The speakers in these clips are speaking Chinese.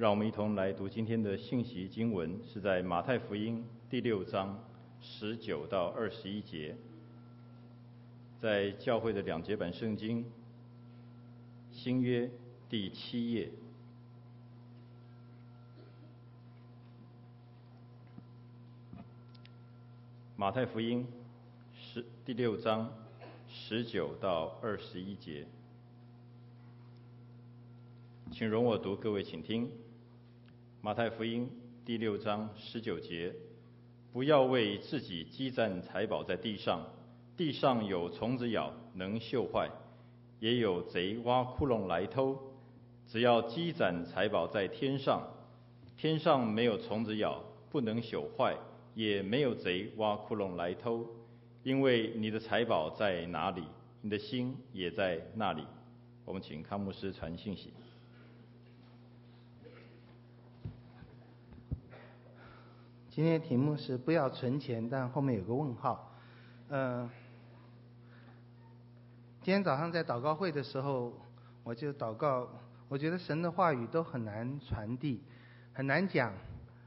让我们一同来读今天的信息经文，是在马太福音第六章十九到二十一节，在教会的两节版圣经新约第七页。马太福音十第六章十九到二十一节，请容我读，各位请听。马太福音第六章十九节：不要为自己积攒财宝在地上，地上有虫子咬，能嗅坏；也有贼挖窟窿来偷。只要积攒财宝在天上，天上没有虫子咬，不能朽坏。也没有贼挖窟窿来偷，因为你的财宝在哪里，你的心也在那里。我们请康牧师传信息。今天题目是不要存钱，但后面有个问号。嗯、呃，今天早上在祷告会的时候，我就祷告，我觉得神的话语都很难传递，很难讲。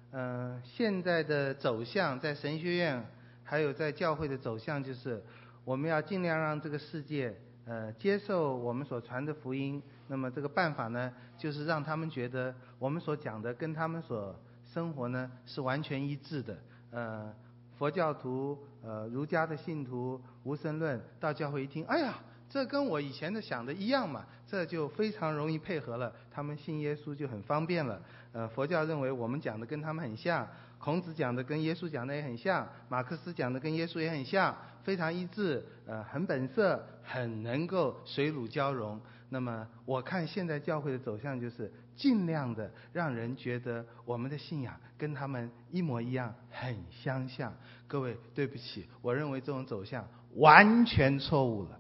嗯、呃，现在的走向在神学院，还有在教会的走向，就是我们要尽量让这个世界呃接受我们所传的福音。那么这个办法呢，就是让他们觉得我们所讲的跟他们所生活呢是完全一致的。呃，佛教徒、呃儒家的信徒、无神论到教会一听，哎呀，这跟我以前的想的一样嘛，这就非常容易配合了，他们信耶稣就很方便了。呃，佛教认为我们讲的跟他们很像，孔子讲的跟耶稣讲的也很像，马克思讲的跟耶稣也很像，非常一致，呃，很本色，很能够水乳交融。那么我看现在教会的走向就是尽量的让人觉得我们的信仰跟他们一模一样，很相像。各位，对不起，我认为这种走向完全错误了。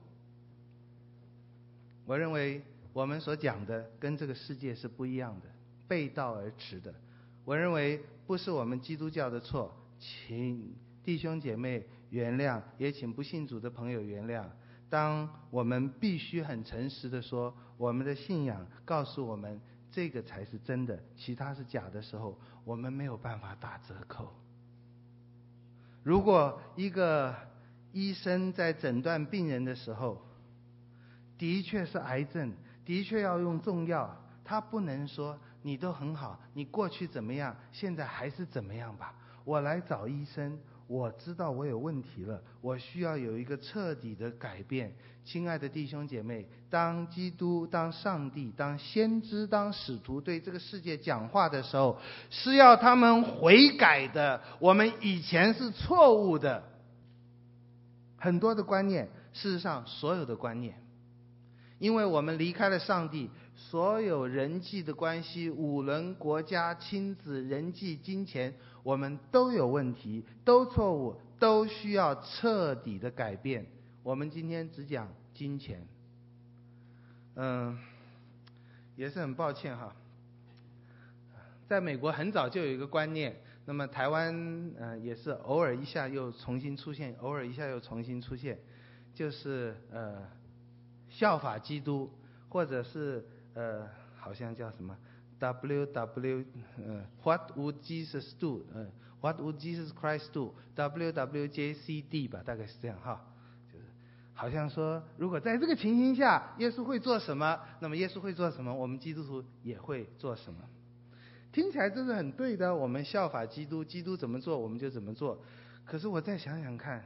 我认为我们所讲的跟这个世界是不一样的。背道而驰的，我认为不是我们基督教的错，请弟兄姐妹原谅，也请不信主的朋友原谅。当我们必须很诚实的说，我们的信仰告诉我们这个才是真的，其他是假的时候，我们没有办法打折扣。如果一个医生在诊断病人的时候，的确是癌症，的确要用重药，他不能说。你都很好，你过去怎么样？现在还是怎么样吧？我来找医生，我知道我有问题了，我需要有一个彻底的改变。亲爱的弟兄姐妹，当基督、当上帝、当先知、当使徒对这个世界讲话的时候，是要他们悔改的。我们以前是错误的，很多的观念，事实上所有的观念，因为我们离开了上帝。所有人际的关系，五伦、国家、亲子、人际、金钱，我们都有问题，都错误，都需要彻底的改变。我们今天只讲金钱，嗯，也是很抱歉哈。在美国很早就有一个观念，那么台湾嗯也是偶尔一下又重新出现，偶尔一下又重新出现，就是呃效法基督，或者是。呃，好像叫什么？W W，呃，What would Jesus do？呃，What would Jesus Christ do？W W J C D 吧，大概是这样哈。就是好像说，如果在这个情形下，耶稣会做什么？那么耶稣会做什么？我们基督徒也会做什么？听起来这是很对的，我们效法基督，基督怎么做我们就怎么做。可是我再想想看，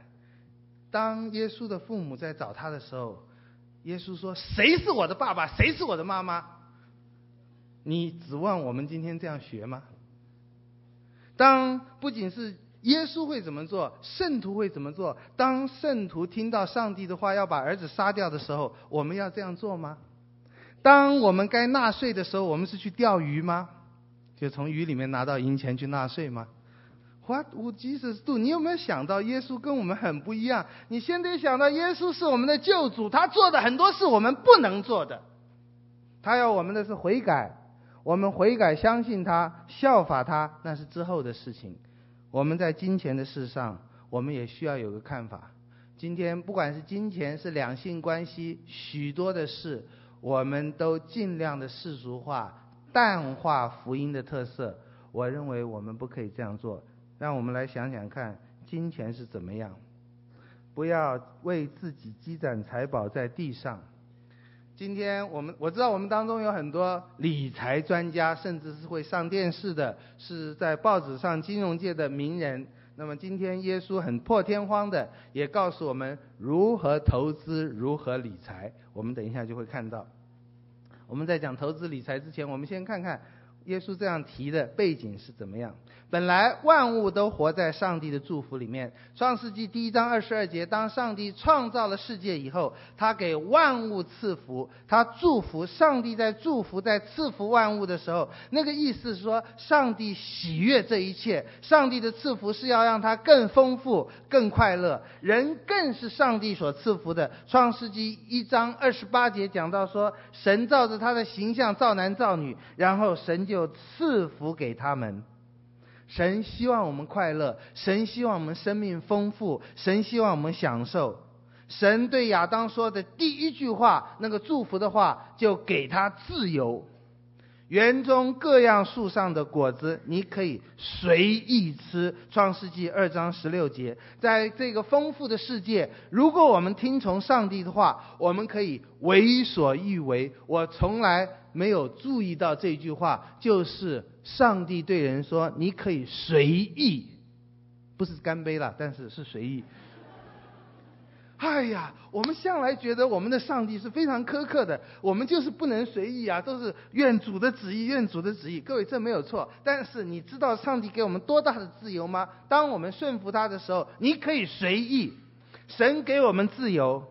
当耶稣的父母在找他的时候。耶稣说：“谁是我的爸爸？谁是我的妈妈？你指望我们今天这样学吗？当不仅是耶稣会怎么做，圣徒会怎么做？当圣徒听到上帝的话要把儿子杀掉的时候，我们要这样做吗？当我们该纳税的时候，我们是去钓鱼吗？就从鱼里面拿到银钱去纳税吗？” What would Jesus do？你有没有想到耶稣跟我们很不一样？你先得想到耶稣是我们的救主，他做的很多事我们不能做的。他要我们的是悔改，我们悔改相信他，效法他，那是之后的事情。我们在金钱的事上，我们也需要有个看法。今天不管是金钱，是两性关系，许多的事，我们都尽量的世俗化，淡化福音的特色。我认为我们不可以这样做。让我们来想想看，金钱是怎么样？不要为自己积攒财宝在地上。今天我们我知道我们当中有很多理财专家，甚至是会上电视的，是在报纸上金融界的名人。那么今天耶稣很破天荒的也告诉我们如何投资，如何理财。我们等一下就会看到。我们在讲投资理财之前，我们先看看耶稣这样提的背景是怎么样。本来万物都活在上帝的祝福里面。创世纪第一章二十二节，当上帝创造了世界以后，他给万物赐福，他祝福。上帝在祝福、在赐福万物的时候，那个意思是说，上帝喜悦这一切。上帝的赐福是要让他更丰富、更快乐。人更是上帝所赐福的。创世纪一章二十八节讲到说，神照着他的形象造男造女，然后神就赐福给他们。神希望我们快乐，神希望我们生命丰富，神希望我们享受。神对亚当说的第一句话，那个祝福的话，就给他自由。园中各样树上的果子，你可以随意吃。创世纪二章十六节，在这个丰富的世界，如果我们听从上帝的话，我们可以为所欲为。我从来没有注意到这句话，就是上帝对人说：“你可以随意，不是干杯了，但是是随意。”哎呀，我们向来觉得我们的上帝是非常苛刻的，我们就是不能随意啊，都是愿主的旨意，愿主的旨意。各位，这没有错。但是你知道上帝给我们多大的自由吗？当我们顺服他的时候，你可以随意。神给我们自由。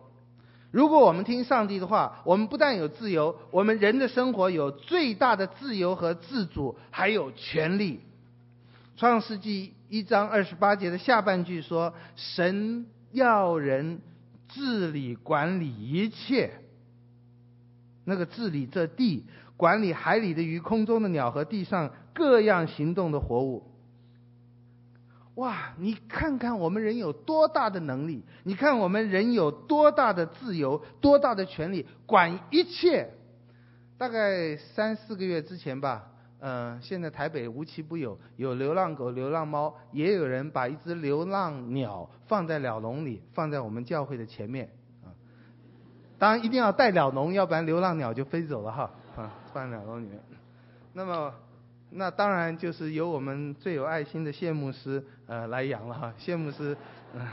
如果我们听上帝的话，我们不但有自由，我们人的生活有最大的自由和自主，还有权利。创世纪一章二十八节的下半句说：“神要人。”治理管理一切，那个治理这地，管理海里的鱼、空中的鸟和地上各样行动的活物。哇，你看看我们人有多大的能力，你看我们人有多大的自由，多大的权利，管一切。大概三四个月之前吧。嗯、现在台北无奇不有，有流浪狗、流浪猫，也有人把一只流浪鸟放在鸟笼里，放在我们教会的前面啊。当然一定要带鸟笼，要不然流浪鸟就飞走了哈。啊，放在鸟笼里面。那么，那当然就是由我们最有爱心的谢牧师呃来养了哈。谢牧师，嗯、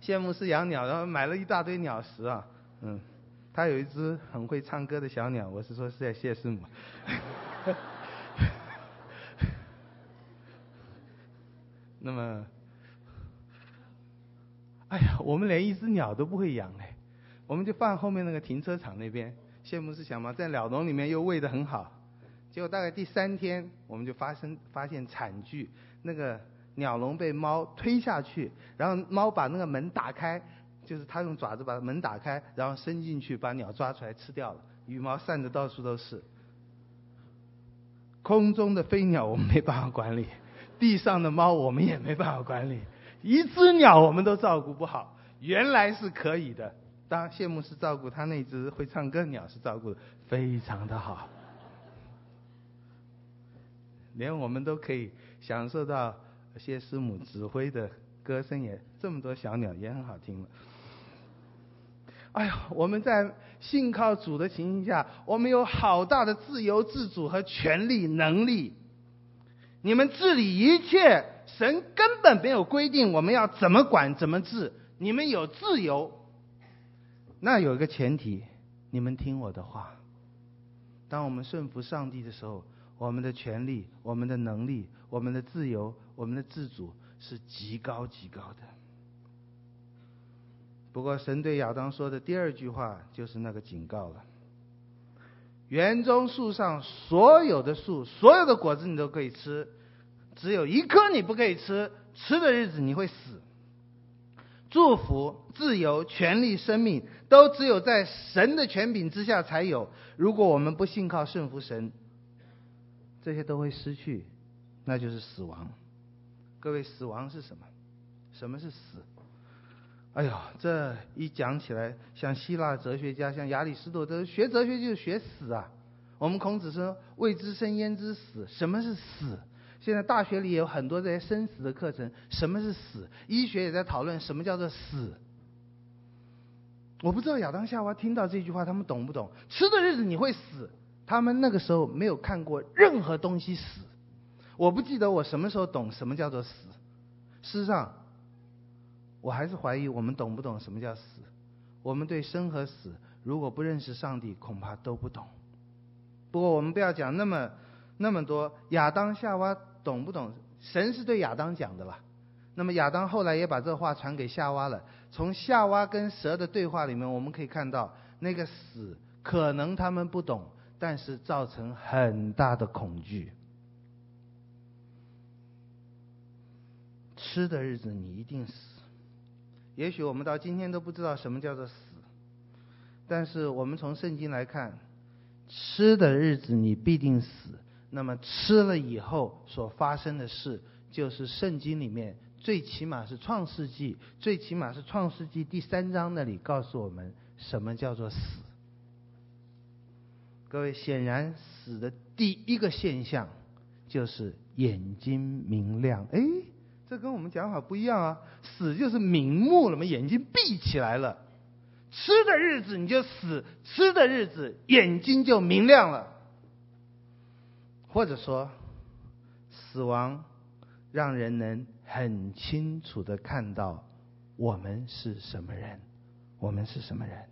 谢牧师养鸟，然后买了一大堆鸟食啊。嗯，他有一只很会唱歌的小鸟，我是说是在谢师母。那么，哎呀，我们连一只鸟都不会养哎，我们就放后面那个停车场那边。谢牧师想嘛，在鸟笼里面又喂得很好，结果大概第三天，我们就发生发现惨剧，那个鸟笼被猫推下去，然后猫把那个门打开，就是它用爪子把门打开，然后伸进去把鸟抓出来吃掉了，羽毛散的到处都是。空中的飞鸟我们没办法管理，地上的猫我们也没办法管理，一只鸟我们都照顾不好。原来是可以的，当谢牧师照顾他那只会唱歌的鸟是照顾的非常的好，连我们都可以享受到谢师母指挥的歌声也这么多小鸟也很好听了。哎呀，我们在信靠主的情形下，我们有好大的自由自主和权利能力。你们治理一切，神根本没有规定我们要怎么管怎么治，你们有自由。那有一个前提，你们听我的话。当我们顺服上帝的时候，我们的权利、我们的能力、我们的自由、我们的自主是极高极高的。不过，神对亚当说的第二句话就是那个警告了：园中树上所有的树，所有的果子你都可以吃，只有一棵你不可以吃，吃的日子你会死。祝福、自由、权利、生命，都只有在神的权柄之下才有。如果我们不信靠顺服神，这些都会失去，那就是死亡。各位，死亡是什么？什么是死？哎呦，这一讲起来，像希腊哲学家，像亚里士多德，学哲学就是学死啊。我们孔子说“未知生焉知死”，什么是死？现在大学里也有很多这些生死的课程，什么是死？医学也在讨论什么叫做死。我不知道亚当夏娃听到这句话，他们懂不懂？吃的日子你会死。他们那个时候没有看过任何东西死。我不记得我什么时候懂什么叫做死。事实上，我还是怀疑我们懂不懂什么叫死。我们对生和死，如果不认识上帝，恐怕都不懂。不过我们不要讲那么那么多。亚当夏娃懂不懂？神是对亚当讲的吧？那么亚当后来也把这话传给夏娃了。从夏娃跟蛇的对话里面，我们可以看到，那个死可能他们不懂，但是造成很大的恐惧。吃的日子你一定死。也许我们到今天都不知道什么叫做死，但是我们从圣经来看，吃的日子你必定死。那么吃了以后所发生的事，就是圣经里面。最起码是创世纪，最起码是创世纪第三章那里告诉我们什么叫做死。各位，显然死的第一个现象就是眼睛明亮。哎，这跟我们讲法不一样啊！死就是瞑目了嘛，眼睛闭起来了。吃的日子你就死，吃的日子眼睛就明亮了。或者说，死亡让人能。很清楚的看到我们是什么人，我们是什么人。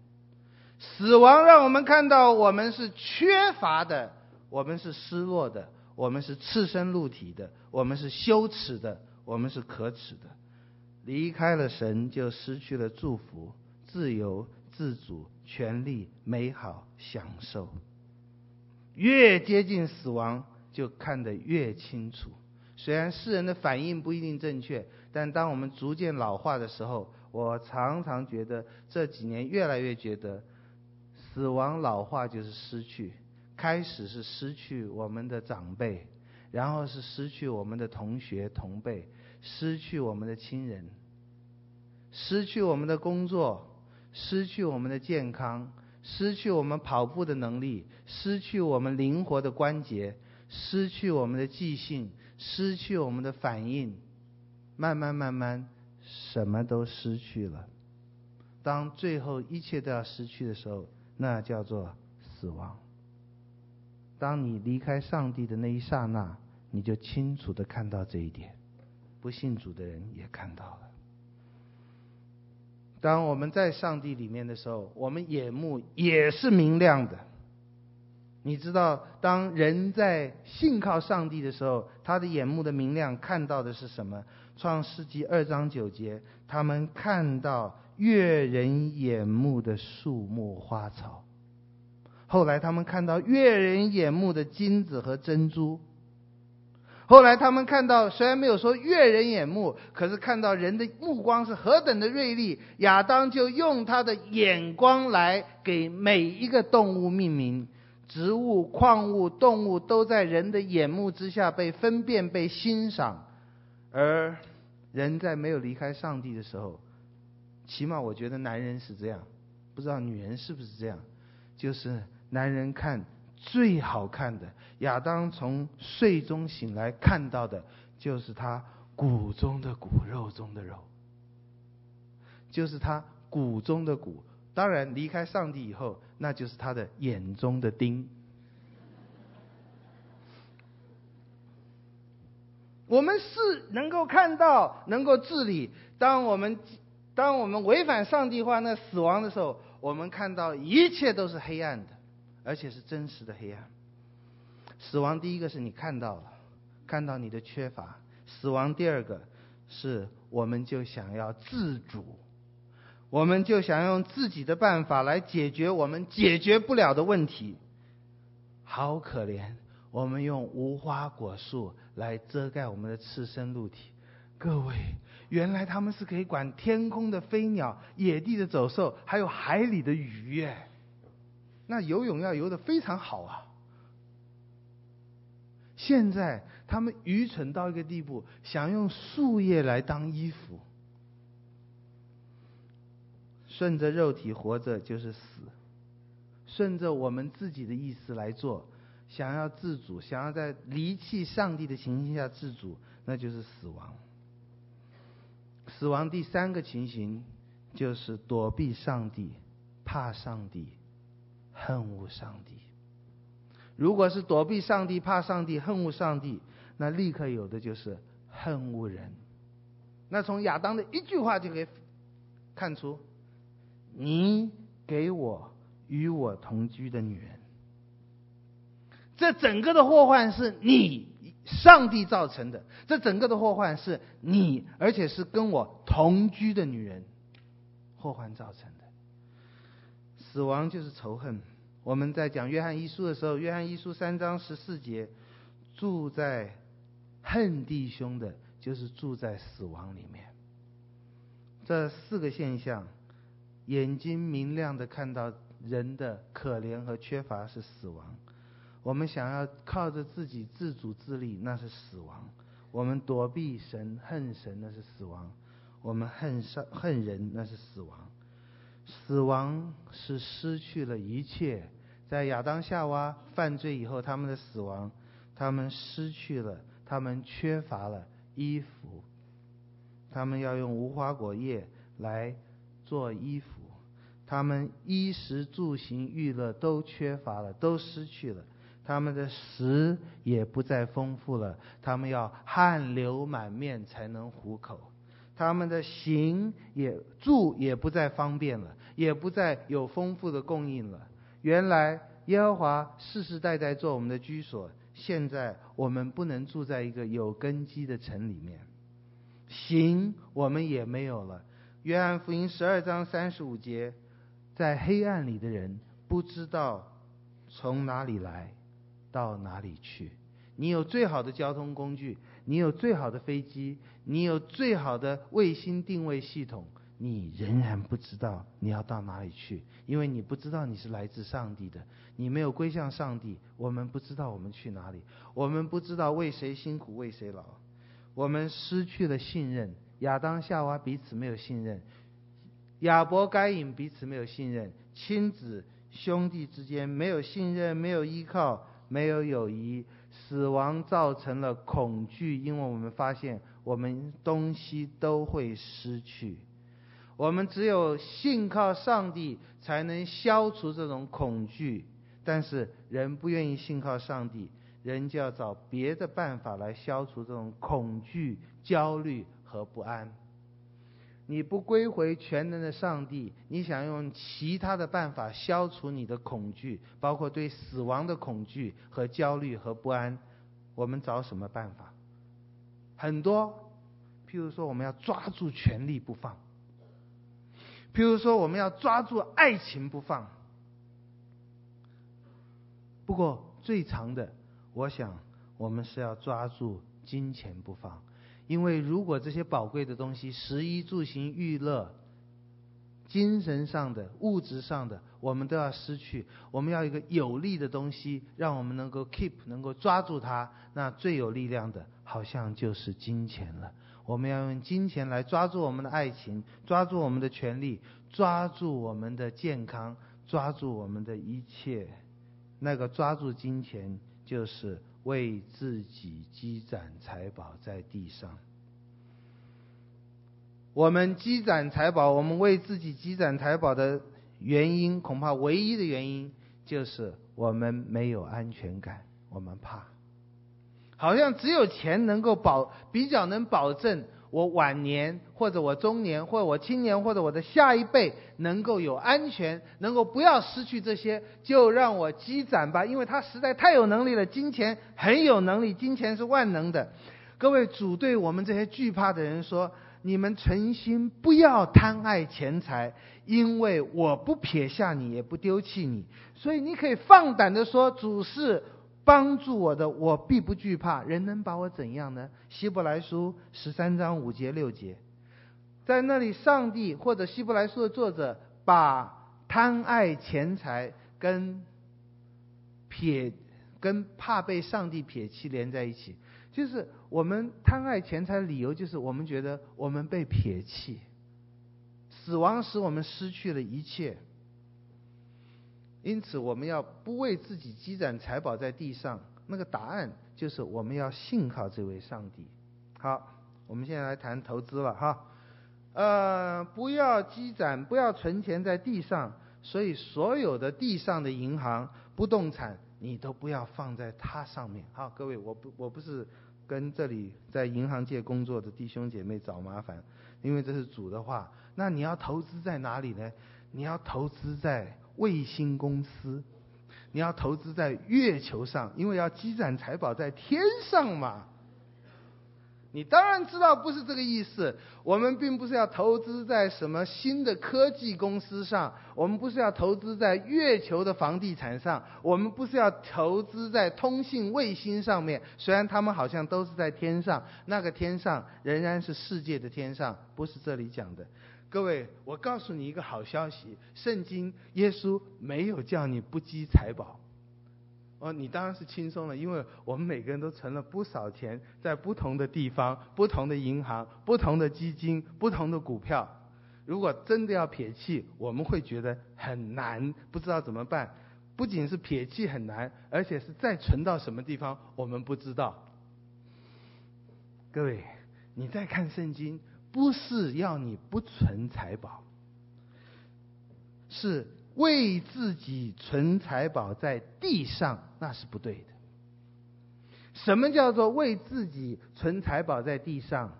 死亡让我们看到我们是缺乏的，我们是失落的，我们是赤身露体的，我们是羞耻的，我们是可耻的。离开了神，就失去了祝福、自由、自主、权利、美好、享受。越接近死亡，就看得越清楚。虽然世人的反应不一定正确，但当我们逐渐老化的时候，我常常觉得这几年越来越觉得，死亡老化就是失去。开始是失去我们的长辈，然后是失去我们的同学同辈，失去我们的亲人，失去我们的工作，失去我们的健康，失去我们跑步的能力，失去我们灵活的关节，失去我们的记性。失去我们的反应，慢慢慢慢，什么都失去了。当最后一切都要失去的时候，那叫做死亡。当你离开上帝的那一刹那，你就清楚的看到这一点。不信主的人也看到了。当我们在上帝里面的时候，我们眼目也是明亮的。你知道，当人在信靠上帝的时候，他的眼目的明亮看到的是什么？创世纪二章九节，他们看到悦人眼目的树木花草。后来他们看到悦人眼目的金子和珍珠。后来他们看到，虽然没有说悦人眼目，可是看到人的目光是何等的锐利。亚当就用他的眼光来给每一个动物命名。植物、矿物、动物都在人的眼目之下被分辨、被欣赏，而人在没有离开上帝的时候，起码我觉得男人是这样，不知道女人是不是这样，就是男人看最好看的，亚当从睡中醒来看到的就是他骨中的骨、肉中的肉，就是他骨中的骨。当然，离开上帝以后，那就是他的眼中的钉。我们是能够看到，能够治理。当我们当我们违反上帝话，那死亡的时候，我们看到一切都是黑暗的，而且是真实的黑暗。死亡第一个是你看到了，看到你的缺乏；死亡第二个是我们就想要自主。我们就想用自己的办法来解决我们解决不了的问题，好可怜！我们用无花果树来遮盖我们的赤身露体。各位，原来他们是可以管天空的飞鸟、野地的走兽，还有海里的鱼耶。那游泳要游得非常好啊。现在他们愚蠢到一个地步，想用树叶来当衣服。顺着肉体活着就是死，顺着我们自己的意思来做，想要自主，想要在离弃上帝的情形下自主，那就是死亡。死亡第三个情形就是躲避上帝，怕上帝，恨恶上帝。如果是躲避上帝、怕上帝、恨恶上帝，那立刻有的就是恨恶人。那从亚当的一句话就可以看出，你给我与我同居的女人，这整个的祸患是你上帝造成的。这整个的祸患是你，而且是跟我同居的女人祸患造成的。死亡就是仇恨。我们在讲约翰一书的时候，约翰一书三章十四节，住在恨弟兄的，就是住在死亡里面。这四个现象，眼睛明亮的看到人的可怜和缺乏是死亡；我们想要靠着自己自主自立，那是死亡；我们躲避神、恨神，那是死亡；我们恨上恨人，那是死亡。死亡是失去了一切，在亚当夏娃犯罪以后，他们的死亡，他们失去了，他们缺乏了衣服，他们要用无花果叶来做衣服，他们衣食住行娱乐都缺乏了，都失去了，他们的食也不再丰富了，他们要汗流满面才能糊口。他们的行也住也不再方便了，也不再有丰富的供应了。原来耶和华世世代代做我们的居所，现在我们不能住在一个有根基的城里面。行我们也没有了。约翰福音十二章三十五节，在黑暗里的人不知道从哪里来，到哪里去。你有最好的交通工具，你有最好的飞机，你有最好的卫星定位系统，你仍然不知道你要到哪里去，因为你不知道你是来自上帝的，你没有归向上帝，我们不知道我们去哪里，我们不知道为谁辛苦为谁劳，我们失去了信任，亚当夏娃彼此没有信任，亚伯该隐彼此没有信任，亲子兄弟之间没有信任，没有依靠，没有友谊。死亡造成了恐惧，因为我们发现我们东西都会失去。我们只有信靠上帝，才能消除这种恐惧。但是人不愿意信靠上帝，人就要找别的办法来消除这种恐惧、焦虑和不安。你不归回全能的上帝，你想用其他的办法消除你的恐惧，包括对死亡的恐惧和焦虑和不安。我们找什么办法？很多，譬如说我们要抓住权力不放，譬如说我们要抓住爱情不放。不过最长的，我想我们是要抓住金钱不放。因为如果这些宝贵的东西，食衣住行娱乐，精神上的、物质上的，我们都要失去。我们要一个有力的东西，让我们能够 keep，能够抓住它。那最有力量的，好像就是金钱了。我们要用金钱来抓住我们的爱情，抓住我们的权利，抓住我们的健康，抓住我们的一切。那个抓住金钱，就是。为自己积攒财宝在地上。我们积攒财宝，我们为自己积攒财宝的原因，恐怕唯一的原因就是我们没有安全感，我们怕，好像只有钱能够保，比较能保证。我晚年，或者我中年，或者我青年，或者我的下一辈，能够有安全，能够不要失去这些，就让我积攒吧，因为他实在太有能力了。金钱很有能力，金钱是万能的。各位主对我们这些惧怕的人说：你们存心不要贪爱钱财，因为我不撇下你，也不丢弃你。所以你可以放胆的说：主是。帮助我的，我必不惧怕。人能把我怎样呢？希伯来书十三章五节六节，在那里，上帝或者希伯来书的作者把贪爱钱财跟撇跟怕被上帝撇弃连在一起。就是我们贪爱钱财的理由，就是我们觉得我们被撇弃，死亡使我们失去了一切。因此，我们要不为自己积攒财宝在地上。那个答案就是我们要信靠这位上帝。好，我们现在来谈投资了哈。呃，不要积攒，不要存钱在地上。所以，所有的地上的银行、不动产，你都不要放在它上面。好，各位，我不，我不是跟这里在银行界工作的弟兄姐妹找麻烦，因为这是主的话。那你要投资在哪里呢？你要投资在卫星公司，你要投资在月球上，因为要积攒财宝在天上嘛。你当然知道不是这个意思。我们并不是要投资在什么新的科技公司上，我们不是要投资在月球的房地产上，我们不是要投资在通信卫星上面。虽然他们好像都是在天上，那个天上仍然是世界的天上，不是这里讲的。各位，我告诉你一个好消息：圣经耶稣没有叫你不积财宝。哦，你当然是轻松了，因为我们每个人都存了不少钱，在不同的地方、不同的银行、不同的基金、不同的股票。如果真的要撇弃，我们会觉得很难，不知道怎么办。不仅是撇弃很难，而且是再存到什么地方，我们不知道。各位，你再看圣经。不是要你不存财宝，是为自己存财宝在地上，那是不对的。什么叫做为自己存财宝在地上？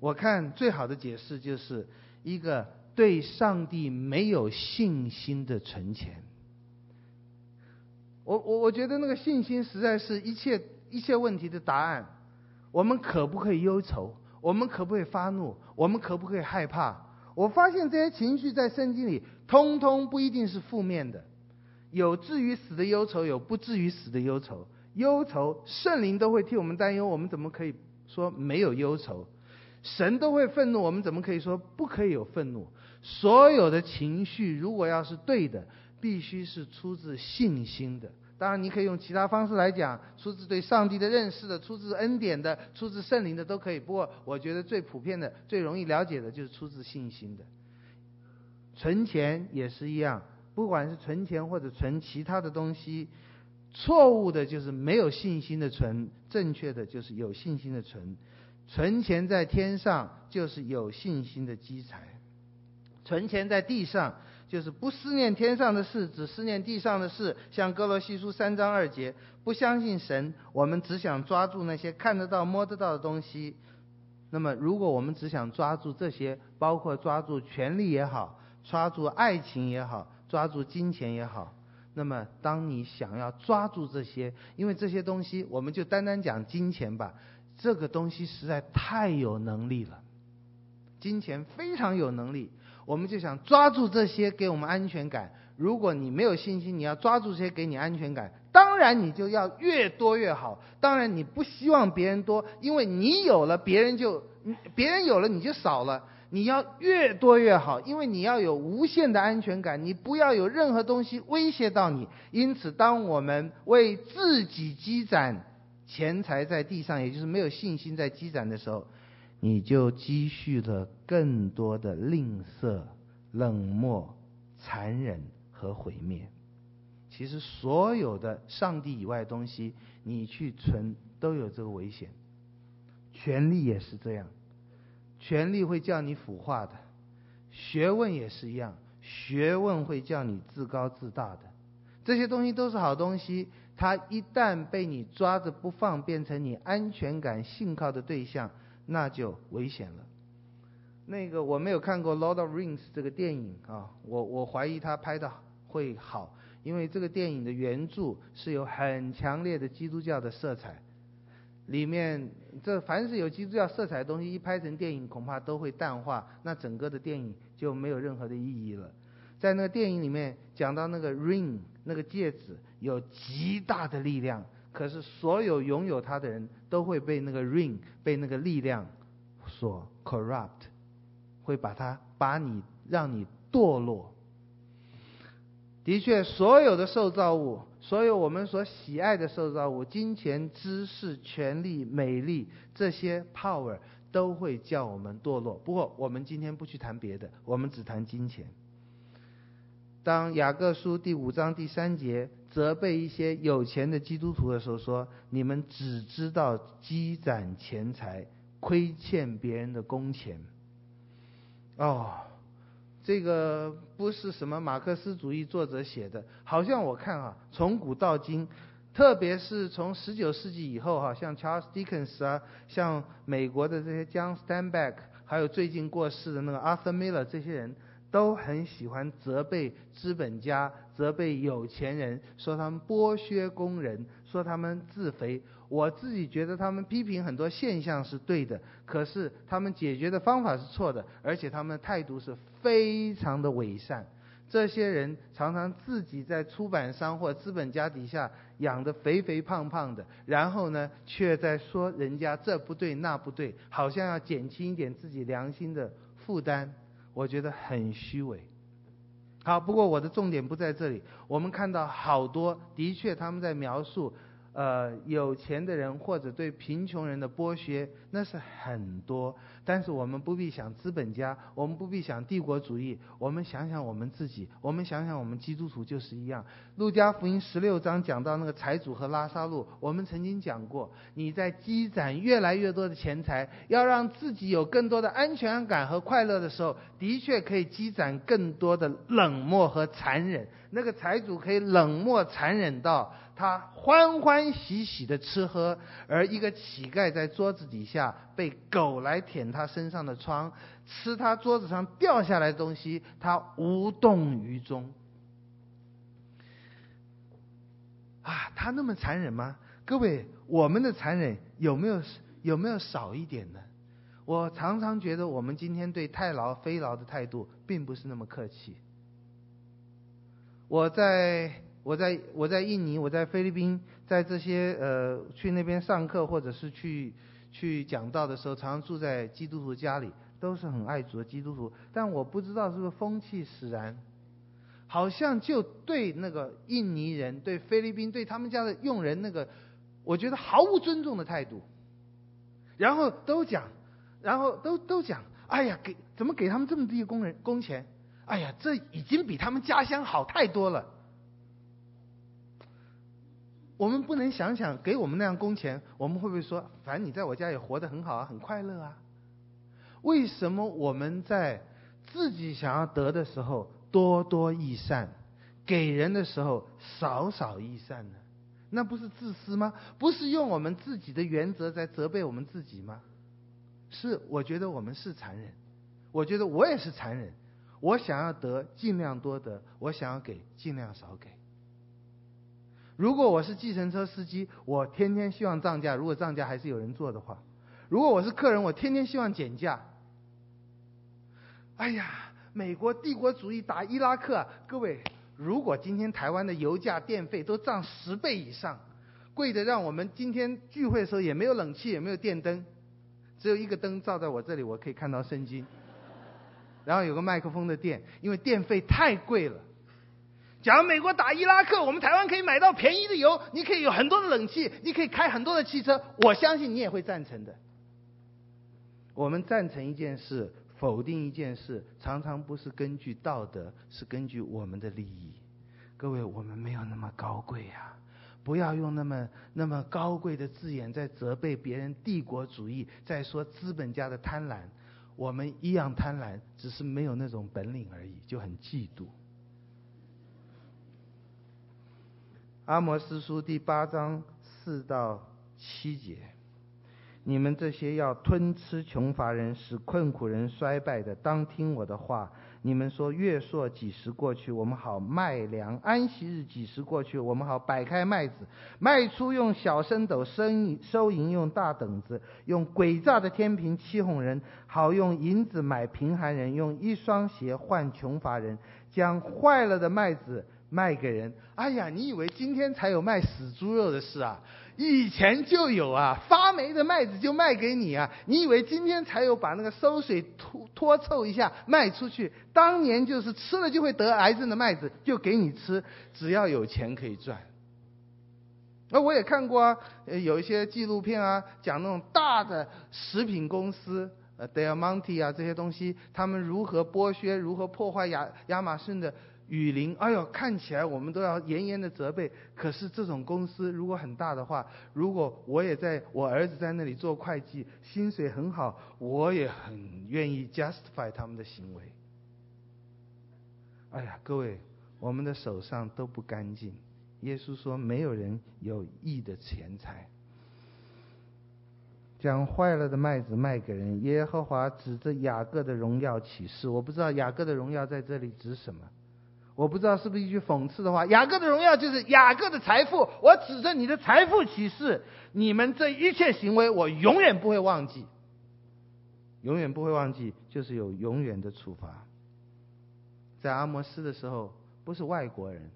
我看最好的解释就是一个对上帝没有信心的存钱。我我我觉得那个信心实在是一切一切问题的答案。我们可不可以忧愁？我们可不可以发怒？我们可不可以害怕？我发现这些情绪在圣经里，通通不一定是负面的。有至于死的忧愁，有不至于死的忧愁。忧愁，圣灵都会替我们担忧，我们怎么可以说没有忧愁？神都会愤怒，我们怎么可以说不可以有愤怒？所有的情绪，如果要是对的，必须是出自信心的。当然，你可以用其他方式来讲，出自对上帝的认识的，出自恩典的，出自圣灵的都可以。不过，我觉得最普遍的、最容易了解的就是出自信心的。存钱也是一样，不管是存钱或者存其他的东西，错误的就是没有信心的存，正确的就是有信心的存。存钱在天上就是有信心的积财，存钱在地上。就是不思念天上的事，只思念地上的事。像哥罗西书三章二节，不相信神，我们只想抓住那些看得到、摸得到的东西。那么，如果我们只想抓住这些，包括抓住权力也好，抓住爱情也好，抓住金钱也好，那么当你想要抓住这些，因为这些东西，我们就单单讲金钱吧，这个东西实在太有能力了，金钱非常有能力。我们就想抓住这些给我们安全感。如果你没有信心，你要抓住这些给你安全感，当然你就要越多越好。当然你不希望别人多，因为你有了，别人就别人有了你就少了。你要越多越好，因为你要有无限的安全感，你不要有任何东西威胁到你。因此，当我们为自己积攒钱财在地上，也就是没有信心在积攒的时候。你就积蓄了更多的吝啬、冷漠、残忍和毁灭。其实所有的上帝以外的东西，你去存都有这个危险。权力也是这样，权力会叫你腐化的；学问也是一样，学问会叫你自高自大的。这些东西都是好东西，它一旦被你抓着不放，变成你安全感、信靠的对象。那就危险了。那个我没有看过《Lord of Rings》这个电影啊，我我怀疑他拍的会好，因为这个电影的原著是有很强烈的基督教的色彩，里面这凡是有基督教色彩的东西，一拍成电影恐怕都会淡化，那整个的电影就没有任何的意义了。在那个电影里面讲到那个 ring 那个戒指有极大的力量。可是，所有拥有它的人都会被那个 ring，被那个力量所 corrupt，会把它把你让你堕落。的确，所有的受造物，所有我们所喜爱的受造物，金钱、知识、权力、美丽，这些 power 都会叫我们堕落。不过，我们今天不去谈别的，我们只谈金钱。当雅各书第五章第三节责备一些有钱的基督徒的时候说：“你们只知道积攒钱财，亏欠别人的工钱。”哦，这个不是什么马克思主义作者写的，好像我看啊，从古到今，特别是从十九世纪以后哈，像 Charles Dickens 啊，像美国的这些 John Steinbeck，还有最近过世的那个 Arthur Miller 这些人。都很喜欢责备资本家，责备有钱人，说他们剥削工人，说他们自肥。我自己觉得他们批评很多现象是对的，可是他们解决的方法是错的，而且他们的态度是非常的伪善。这些人常常自己在出版商或资本家底下养得肥肥胖胖的，然后呢，却在说人家这不对那不对，好像要减轻一点自己良心的负担。我觉得很虚伪。好，不过我的重点不在这里。我们看到好多，的确他们在描述。呃，有钱的人或者对贫穷人的剥削，那是很多。但是我们不必想资本家，我们不必想帝国主义，我们想想我们自己，我们想想我们基督徒就是一样。路加福音十六章讲到那个财主和拉撒路，我们曾经讲过，你在积攒越来越多的钱财，要让自己有更多的安全感和快乐的时候，的确可以积攒更多的冷漠和残忍。那个财主可以冷漠残忍到他欢欢喜喜的吃喝，而一个乞丐在桌子底下被狗来舔他身上的疮，吃他桌子上掉下来的东西，他无动于衷。啊，他那么残忍吗？各位，我们的残忍有没有有没有少一点呢？我常常觉得我们今天对太劳非劳的态度并不是那么客气。我在我在我在印尼，我在菲律宾，在这些呃去那边上课或者是去去讲道的时候，常常住在基督徒家里，都是很爱主的基督徒。但我不知道是不是风气使然，好像就对那个印尼人、对菲律宾、对他们家的佣人那个，我觉得毫无尊重的态度。然后都讲，然后都都讲，哎呀，给怎么给他们这么低的工人工钱？哎呀，这已经比他们家乡好太多了。我们不能想想给我们那样工钱，我们会不会说，反正你在我家也活得很好啊，很快乐啊？为什么我们在自己想要得的时候多多益善，给人的时候少少益善呢？那不是自私吗？不是用我们自己的原则在责备我们自己吗？是，我觉得我们是残忍，我觉得我也是残忍。我想要得，尽量多得；我想要给，尽量少给。如果我是计程车司机，我天天希望涨价；如果涨价还是有人坐的话，如果我是客人，我天天希望减价。哎呀，美国帝国主义打伊拉克，各位，如果今天台湾的油价、电费都涨十倍以上，贵的让我们今天聚会的时候也没有冷气，也没有电灯，只有一个灯照在我这里，我可以看到圣经。然后有个麦克风的电，因为电费太贵了。假如美国打伊拉克，我们台湾可以买到便宜的油，你可以有很多的冷气，你可以开很多的汽车，我相信你也会赞成的。我们赞成一件事，否定一件事，常常不是根据道德，是根据我们的利益。各位，我们没有那么高贵呀，不要用那么那么高贵的字眼在责备别人帝国主义，在说资本家的贪婪。我们一样贪婪，只是没有那种本领而已，就很嫉妒。阿摩司书第八章四到七节，你们这些要吞吃穷乏人、使困苦人衰败的，当听我的话。你们说月朔几时过去，我们好卖粮；安息日几时过去，我们好摆开麦子，卖出用小升斗，收收银用大等子，用诡诈的天平欺哄人，好用银子买贫寒人，用一双鞋换穷乏人，将坏了的麦子卖给人。哎呀，你以为今天才有卖死猪肉的事啊？以前就有啊，发霉的麦子就卖给你啊！你以为今天才有把那个馊水拖拖臭一下卖出去？当年就是吃了就会得癌症的麦子，就给你吃，只要有钱可以赚。那我也看过啊，有一些纪录片啊，讲那种大的食品公司，呃，Del Monte 啊这些东西，他们如何剥削、如何破坏亚亚马逊的。雨林，哎呦，看起来我们都要严严的责备。可是这种公司如果很大的话，如果我也在我儿子在那里做会计，薪水很好，我也很愿意 justify 他们的行为。哎呀，各位，我们的手上都不干净。耶稣说，没有人有义的钱财。将坏了的麦子卖给人。耶和华指着雅各的荣耀起誓，我不知道雅各的荣耀在这里指什么。我不知道是不是一句讽刺的话。雅各的荣耀就是雅各的财富。我指着你的财富起誓，你们这一切行为，我永远不会忘记。永远不会忘记，就是有永远的处罚。在阿摩斯的时候，不是外国人，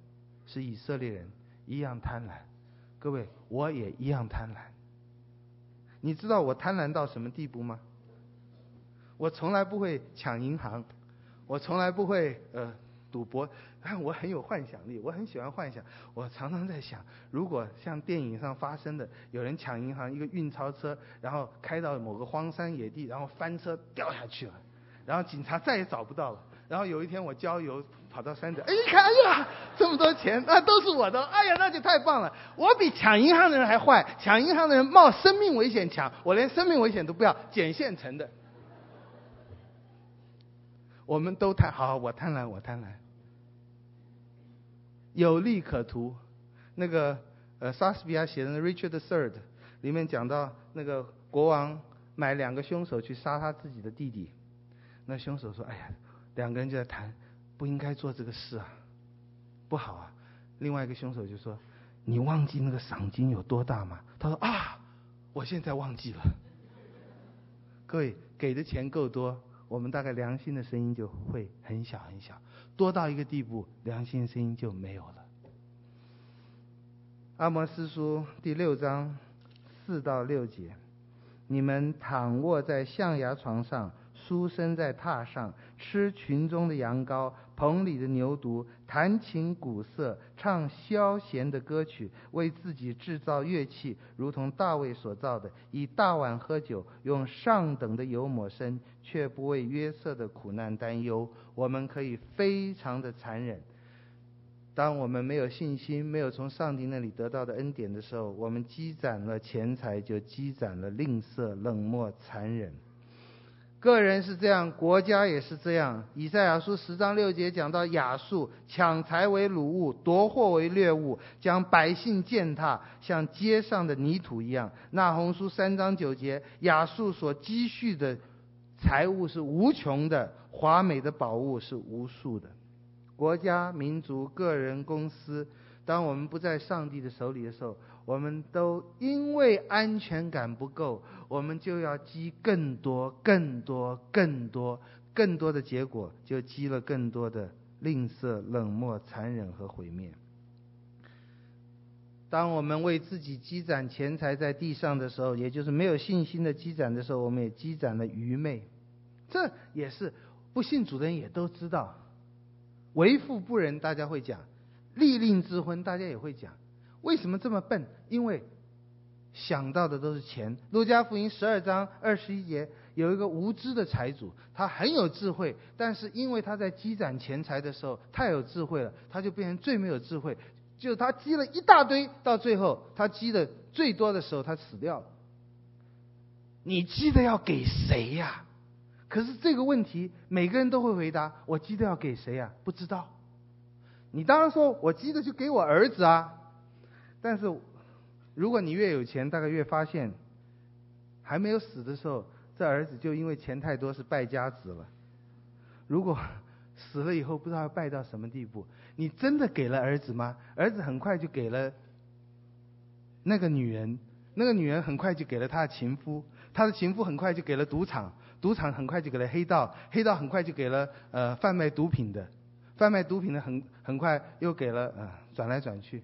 是以色列人一样贪婪。各位，我也一样贪婪。你知道我贪婪到什么地步吗？我从来不会抢银行，我从来不会呃赌博，但我很有幻想力，我很喜欢幻想。我常常在想，如果像电影上发生的，有人抢银行，一个运钞车，然后开到某个荒山野地，然后翻车掉下去了，然后警察再也找不到了。然后有一天我郊游跑到山顶，哎，一看，哎呀，这么多钱，那都是我的，哎呀，那就太棒了。我比抢银行的人还坏，抢银行的人冒生命危险抢，我连生命危险都不要，捡现成的。我们都贪，好，我贪婪，我贪婪，有利可图。那个呃，莎士比亚写的《Richard the Third》里面讲到，那个国王买两个凶手去杀他自己的弟弟，那凶手说，哎呀。两个人就在谈，不应该做这个事啊，不好啊。另外一个凶手就说：“你忘记那个赏金有多大吗？”他说：“啊，我现在忘记了。”各位给的钱够多，我们大概良心的声音就会很小很小，多到一个地步，良心心就没有了。阿摩斯书第六章四到六节：你们躺卧在象牙床上。书生在榻上吃群中的羊羔，棚里的牛犊，弹琴鼓瑟，唱消闲的歌曲，为自己制造乐器，如同大卫所造的。以大碗喝酒，用上等的油抹身，却不为约瑟的苦难担忧。我们可以非常的残忍。当我们没有信心，没有从上帝那里得到的恩典的时候，我们积攒了钱财，就积攒了吝啬、冷漠、残忍。个人是这样，国家也是这样。以赛亚书十章六节讲到亚述抢财为掳物，夺货为掠物，将百姓践踏，像街上的泥土一样。那鸿书三章九节，亚述所积蓄的财物是无穷的，华美的宝物是无数的。国家、民族、个人、公司，当我们不在上帝的手里的时候。我们都因为安全感不够，我们就要积更多、更多、更多、更多的结果，就积了更多的吝啬、冷漠、残忍和毁灭。当我们为自己积攒钱财在地上的时候，也就是没有信心的积攒的时候，我们也积攒了愚昧。这也是不信主的人也都知道。为富不仁，大家会讲；利令智昏，大家也会讲。为什么这么笨？因为想到的都是钱。路加福音十二章二十一节有一个无知的财主，他很有智慧，但是因为他在积攒钱财的时候太有智慧了，他就变成最没有智慧。就他积了一大堆，到最后他积的最多的时候，他死掉了。你积的要给谁呀？可是这个问题每个人都会回答：我积的要给谁呀？不知道。你当然说我急着就给我儿子啊。但是，如果你越有钱，大概越发现，还没有死的时候，这儿子就因为钱太多是败家子了。如果死了以后，不知道要败到什么地步。你真的给了儿子吗？儿子很快就给了那个女人，那个女人很快就给了他的情夫，他的情夫很快就给了赌场，赌场很快就给了黑道，黑道很快就给了呃贩卖毒品的，贩卖毒品的很很快又给了呃转来转去。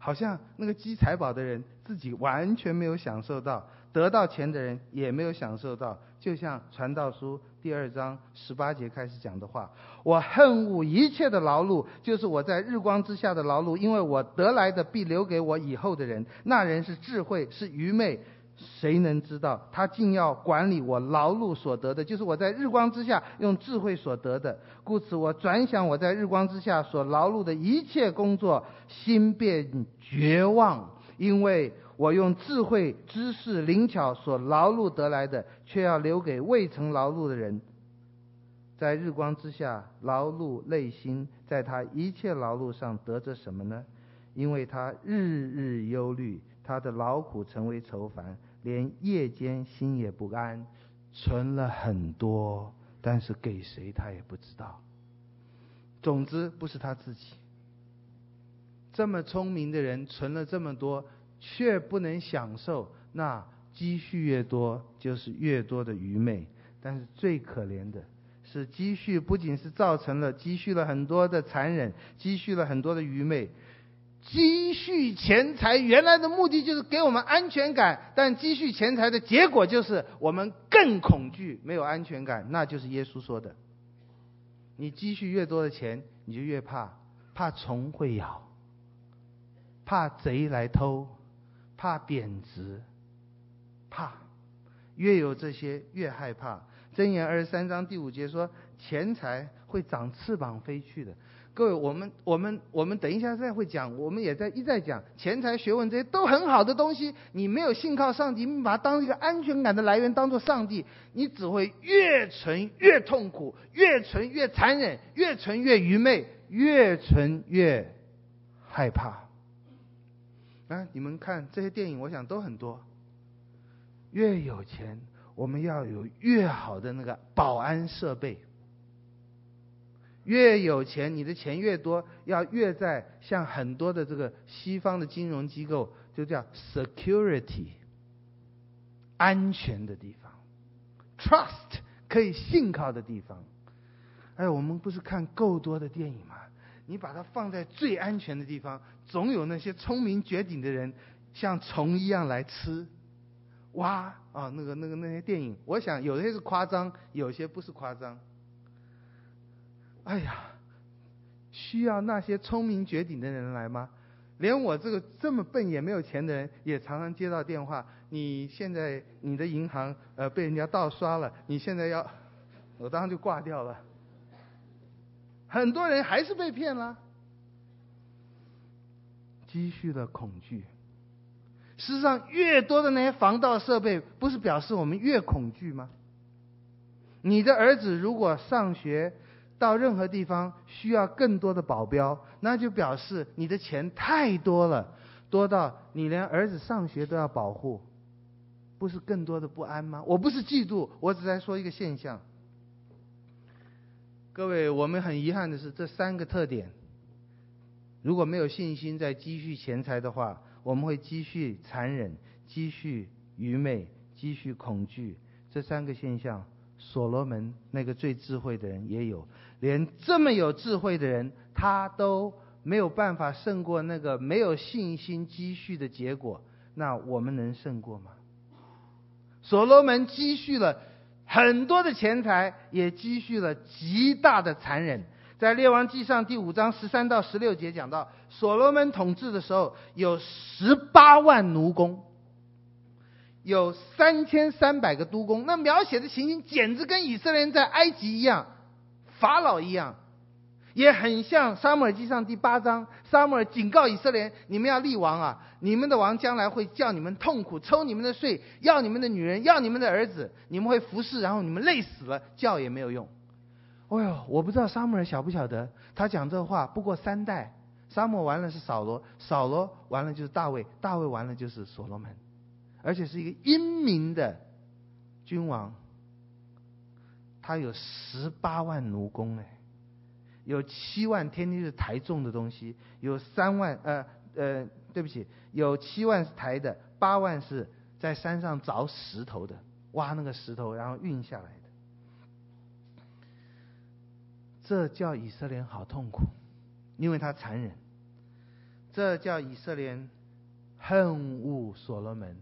好像那个积财宝的人自己完全没有享受到，得到钱的人也没有享受到。就像传道书第二章十八节开始讲的话：“我恨恶一切的劳碌，就是我在日光之下的劳碌，因为我得来的必留给我以后的人。那人是智慧，是愚昧，谁能知道？他竟要管理我劳碌所得的，就是我在日光之下用智慧所得的。故此，我转想我在日光之下所劳碌的一切工作，心便绝望，因为我用智慧、知识、灵巧所劳碌得来的，却要留给未曾劳碌的人。在日光之下劳碌累心，在他一切劳碌上得着什么呢？因为他日日忧虑，他的劳苦成为愁烦。连夜间心也不安，存了很多，但是给谁他也不知道。总之不是他自己。这么聪明的人存了这么多，却不能享受，那积蓄越多就是越多的愚昧。但是最可怜的是，积蓄不仅是造成了积蓄了很多的残忍，积蓄了很多的愚昧。积蓄钱财原来的目的就是给我们安全感，但积蓄钱财的结果就是我们更恐惧，没有安全感。那就是耶稣说的：你积蓄越多的钱，你就越怕，怕虫会咬，怕贼来偷，怕贬值，怕越有这些越害怕。箴言二十三章第五节说：钱财会长翅膀飞去的。各位，我们我们我们等一下再会讲，我们也在一再讲钱财、学问这些都很好的东西。你没有信靠上帝，你把它当一个安全感的来源，当做上帝，你只会越存越痛苦，越存越残忍，越存越愚昧，越存越害怕。啊，你们看这些电影，我想都很多。越有钱，我们要有越好的那个保安设备。越有钱，你的钱越多，要越在像很多的这个西方的金融机构，就叫 security，安全的地方，trust 可以信靠的地方。哎，我们不是看够多的电影吗？你把它放在最安全的地方，总有那些聪明绝顶的人像虫一样来吃。哇啊，那个那个那些电影，我想有些是夸张，有些不是夸张。哎呀，需要那些聪明绝顶的人来吗？连我这个这么笨也没有钱的人，也常常接到电话。你现在你的银行呃被人家盗刷了，你现在要，我当时就挂掉了。很多人还是被骗了，积蓄了恐惧。事实上，越多的那些防盗设备，不是表示我们越恐惧吗？你的儿子如果上学，到任何地方需要更多的保镖，那就表示你的钱太多了，多到你连儿子上学都要保护，不是更多的不安吗？我不是嫉妒，我只在说一个现象。各位，我们很遗憾的是，这三个特点，如果没有信心在积蓄钱财的话，我们会积蓄残忍、积蓄愚昧、积蓄恐惧。这三个现象，所罗门那个最智慧的人也有。连这么有智慧的人，他都没有办法胜过那个没有信心积蓄的结果，那我们能胜过吗？所罗门积蓄了很多的钱财，也积蓄了极大的残忍。在列王记上第五章十三到十六节讲到，所罗门统治的时候有十八万奴工，有三千三百个督工，那描写的情形简直跟以色列人在埃及一样。法老一样，也很像撒母耳记上第八章，撒母耳警告以色列：你们要立王啊！你们的王将来会叫你们痛苦，抽你们的税，要你们的女人，要你们的儿子，你们会服侍，然后你们累死了，叫也没有用。哎呦，我不知道撒母耳晓不晓得，他讲这话不过三代，撒母耳完了是扫罗，扫罗完了就是大卫，大卫完了就是所罗门，而且是一个英明的君王。他有十八万奴工哎，有七万天天是抬重的东西，有三万呃呃，对不起，有七万是抬的，八万是在山上凿石头的，挖那个石头然后运下来的。这叫以色列好痛苦，因为他残忍。这叫以色列恨恶所罗门，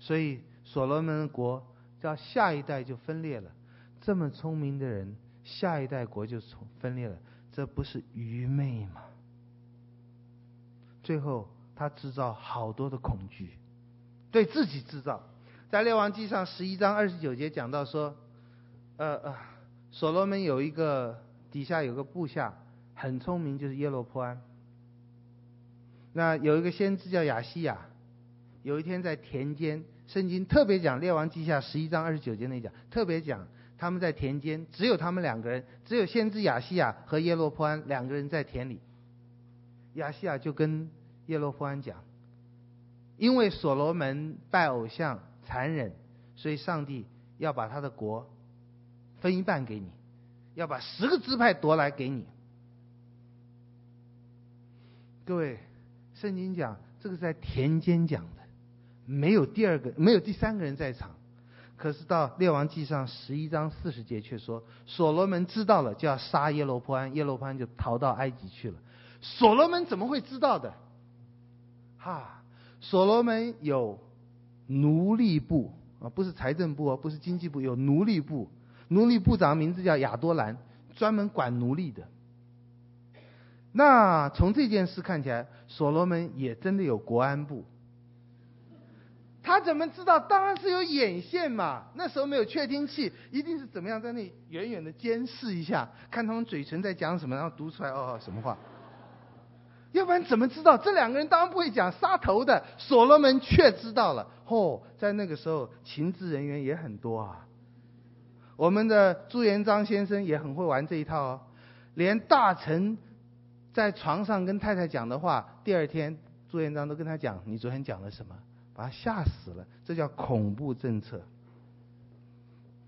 所以所罗门国叫下一代就分裂了。这么聪明的人，下一代国就从分裂了，这不是愚昧吗？最后他制造好多的恐惧，对自己制造，在列王记上十一章二十九节讲到说，呃呃，所罗门有一个底下有个部下很聪明，就是耶罗波安。那有一个先知叫亚西亚，有一天在田间，圣经特别讲列王记下十一章二十九节那讲，特别讲他们在田间，只有他们两个人，只有先知亚西亚和耶罗波安两个人在田里。亚西亚就跟耶罗波安讲。因为所罗门拜偶像残忍，所以上帝要把他的国分一半给你，要把十个支派夺来给你。各位，圣经讲这个在田间讲的，没有第二个，没有第三个人在场。可是到列王记上十一章四十节却说，所罗门知道了就要杀耶罗波安，耶罗波安就逃到埃及去了。所罗门怎么会知道的？哈。所罗门有奴隶部啊，不是财政部哦，不是经济部，有奴隶部。奴隶部长名字叫亚多兰，专门管奴隶的。那从这件事看起来，所罗门也真的有国安部。他怎么知道？当然是有眼线嘛。那时候没有窃听器，一定是怎么样，在那远远的监视一下，看他们嘴唇在讲什么，然后读出来哦，什么话。要不然怎么知道？这两个人当然不会讲杀头的，所罗门却知道了。哦，在那个时候，情治人员也很多啊。我们的朱元璋先生也很会玩这一套哦，连大臣在床上跟太太讲的话，第二天朱元璋都跟他讲：“你昨天讲了什么？”把他吓死了。这叫恐怖政策。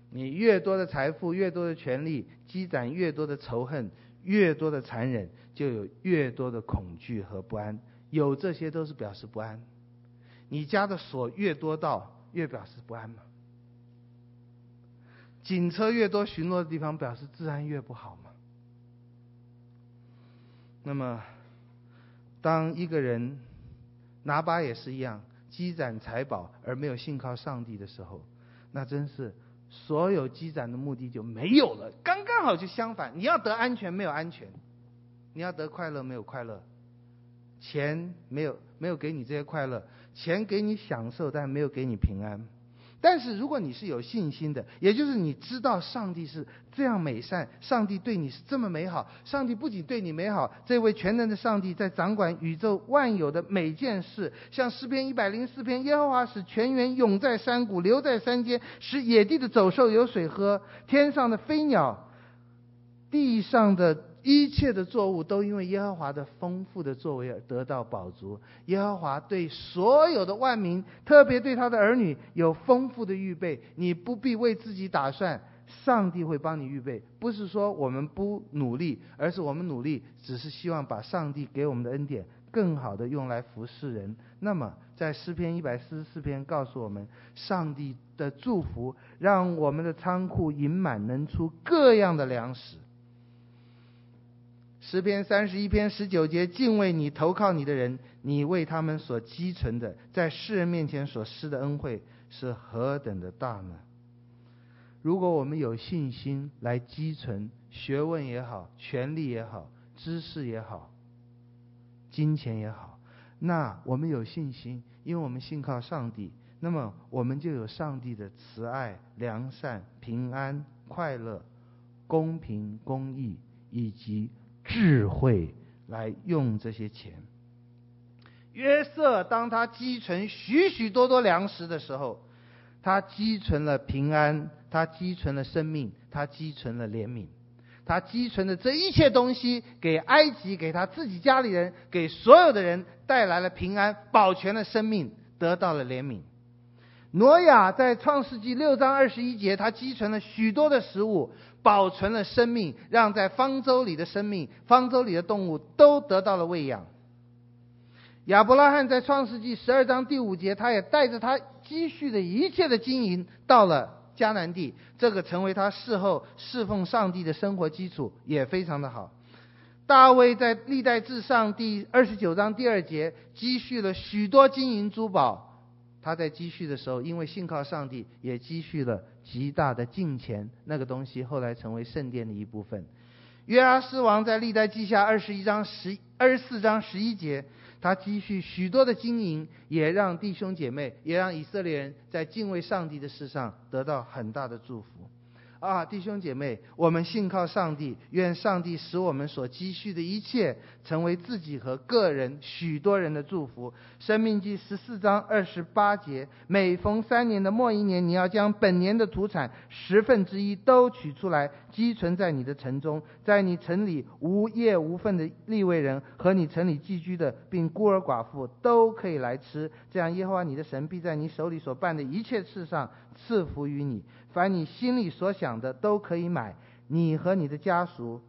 你越多的财富，越多的权利，积攒越多的仇恨。越多的残忍，就有越多的恐惧和不安。有这些都是表示不安。你家的锁越多道，越表示不安嘛。警车越多巡逻的地方，表示治安越不好嘛。那么，当一个人拿巴也是一样，积攒财宝而没有信靠上帝的时候，那真是。所有积攒的目的就没有了，刚刚好就相反。你要得安全，没有安全；你要得快乐，没有快乐。钱没有没有给你这些快乐，钱给你享受，但没有给你平安。但是如果你是有信心的，也就是你知道上帝是这样美善，上帝对你是这么美好，上帝不仅对你美好，这位全能的上帝在掌管宇宙万有的每件事。像诗篇一百零四篇，耶和华使泉源涌在山谷，流在山间，使野地的走兽有水喝，天上的飞鸟，地上的。一切的作物都因为耶和华的丰富的作为而得到饱足。耶和华对所有的万民，特别对他的儿女有丰富的预备。你不必为自己打算，上帝会帮你预备。不是说我们不努力，而是我们努力，只是希望把上帝给我们的恩典更好的用来服侍人。那么，在诗篇一百四十四篇告诉我们，上帝的祝福让我们的仓库盈满，能出各样的粮食。诗篇三十一篇十九节，敬畏你、投靠你的人，你为他们所积存的，在世人面前所施的恩惠是何等的大呢？如果我们有信心来积存学问也好、权力也好、知识也好、金钱也好，那我们有信心，因为我们信靠上帝，那么我们就有上帝的慈爱、良善、平安、快乐、公平、公义以及。智慧来用这些钱。约瑟当他积存许许多多粮食的时候，他积存了平安，他积存了生命，他积存了怜悯，他积存的这一切东西，给埃及，给他自己家里人，给所有的人带来了平安，保全了生命，得到了怜悯。挪亚在创世纪六章二十一节，他积存了许多的食物。保存了生命，让在方舟里的生命、方舟里的动物都得到了喂养。亚伯拉罕在创世纪十二章第五节，他也带着他积蓄的一切的金银到了迦南地，这个成为他事后侍奉上帝的生活基础，也非常的好。大卫在历代志上第二十九章第二节，积蓄了许多金银珠宝。他在积蓄的时候，因为信靠上帝，也积蓄了极大的金钱。那个东西后来成为圣殿的一部分。约阿施王在历代记下二十一章十二十四章十一节，他积蓄许多的金银，也让弟兄姐妹，也让以色列人在敬畏上帝的事上得到很大的祝福。啊，弟兄姐妹，我们信靠上帝，愿上帝使我们所积蓄的一切，成为自己和个人许多人的祝福。生命记十四章二十八节，每逢三年的末一年，你要将本年的土产十分之一都取出来，积存在你的城中，在你城里无业无份的利未人和你城里寄居的，并孤儿寡妇都可以来吃。这样，耶和华你的神必在你手里所办的一切事上赐福于你。凡你心里所想的都可以买，你和你的家属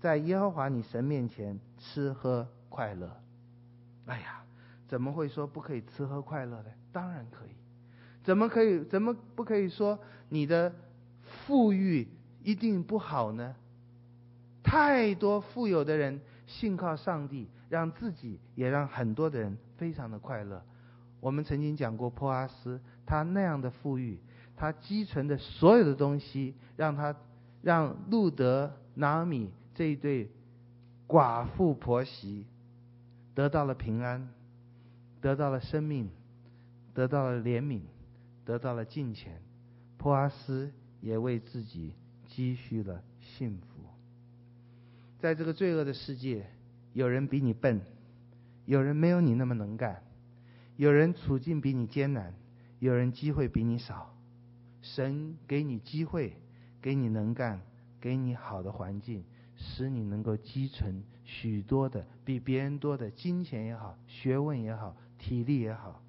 在耶和华你神面前吃喝快乐。哎呀，怎么会说不可以吃喝快乐呢？当然可以。怎么可以？怎么不可以说你的富裕一定不好呢？太多富有的人信靠上帝，让自己也让很多的人非常的快乐。我们曾经讲过波阿斯，他那样的富裕。他积存的所有的东西，让他让路德、拿米这一对寡妇婆媳得到了平安，得到了生命，得到了怜悯，得到了金钱。普阿斯也为自己积蓄了幸福。在这个罪恶的世界，有人比你笨，有人没有你那么能干，有人处境比你艰难，有人机会比你少。神给你机会，给你能干，给你好的环境，使你能够积存许多的比别人多的金钱也好、学问也好、体力也好。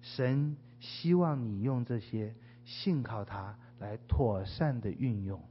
神希望你用这些信靠他来妥善的运用。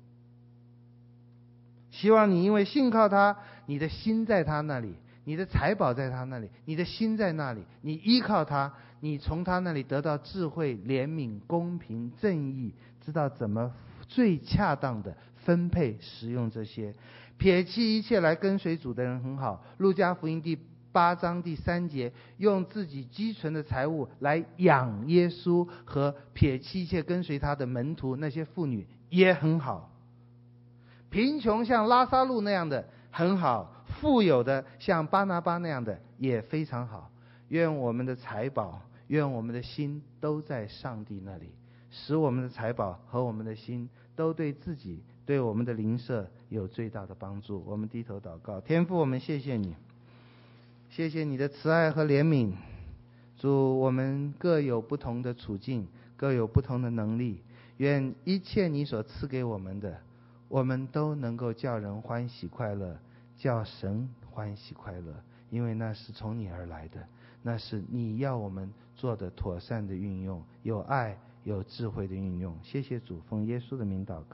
希望你因为信靠他，你的心在他那里，你的财宝在他那里，你的心在那里，你依靠他。你从他那里得到智慧、怜悯、公平、正义，知道怎么最恰当的分配使用这些，撇弃一切来跟随主的人很好。路加福音第八章第三节，用自己积存的财物来养耶稣和撇弃一切跟随他的门徒那些妇女也很好。贫穷像拉撒路那样的很好，富有的像巴拿巴那样的也非常好。愿我们的财宝。愿我们的心都在上帝那里，使我们的财宝和我们的心都对自己、对我们的邻舍有最大的帮助。我们低头祷告，天父，我们谢谢你，谢谢你的慈爱和怜悯。主，我们各有不同的处境，各有不同的能力。愿一切你所赐给我们的，我们都能够叫人欢喜快乐，叫神欢喜快乐，因为那是从你而来的。那是你要我们做的妥善的运用，有爱、有智慧的运用。谢谢主，奉耶稣的名祷告。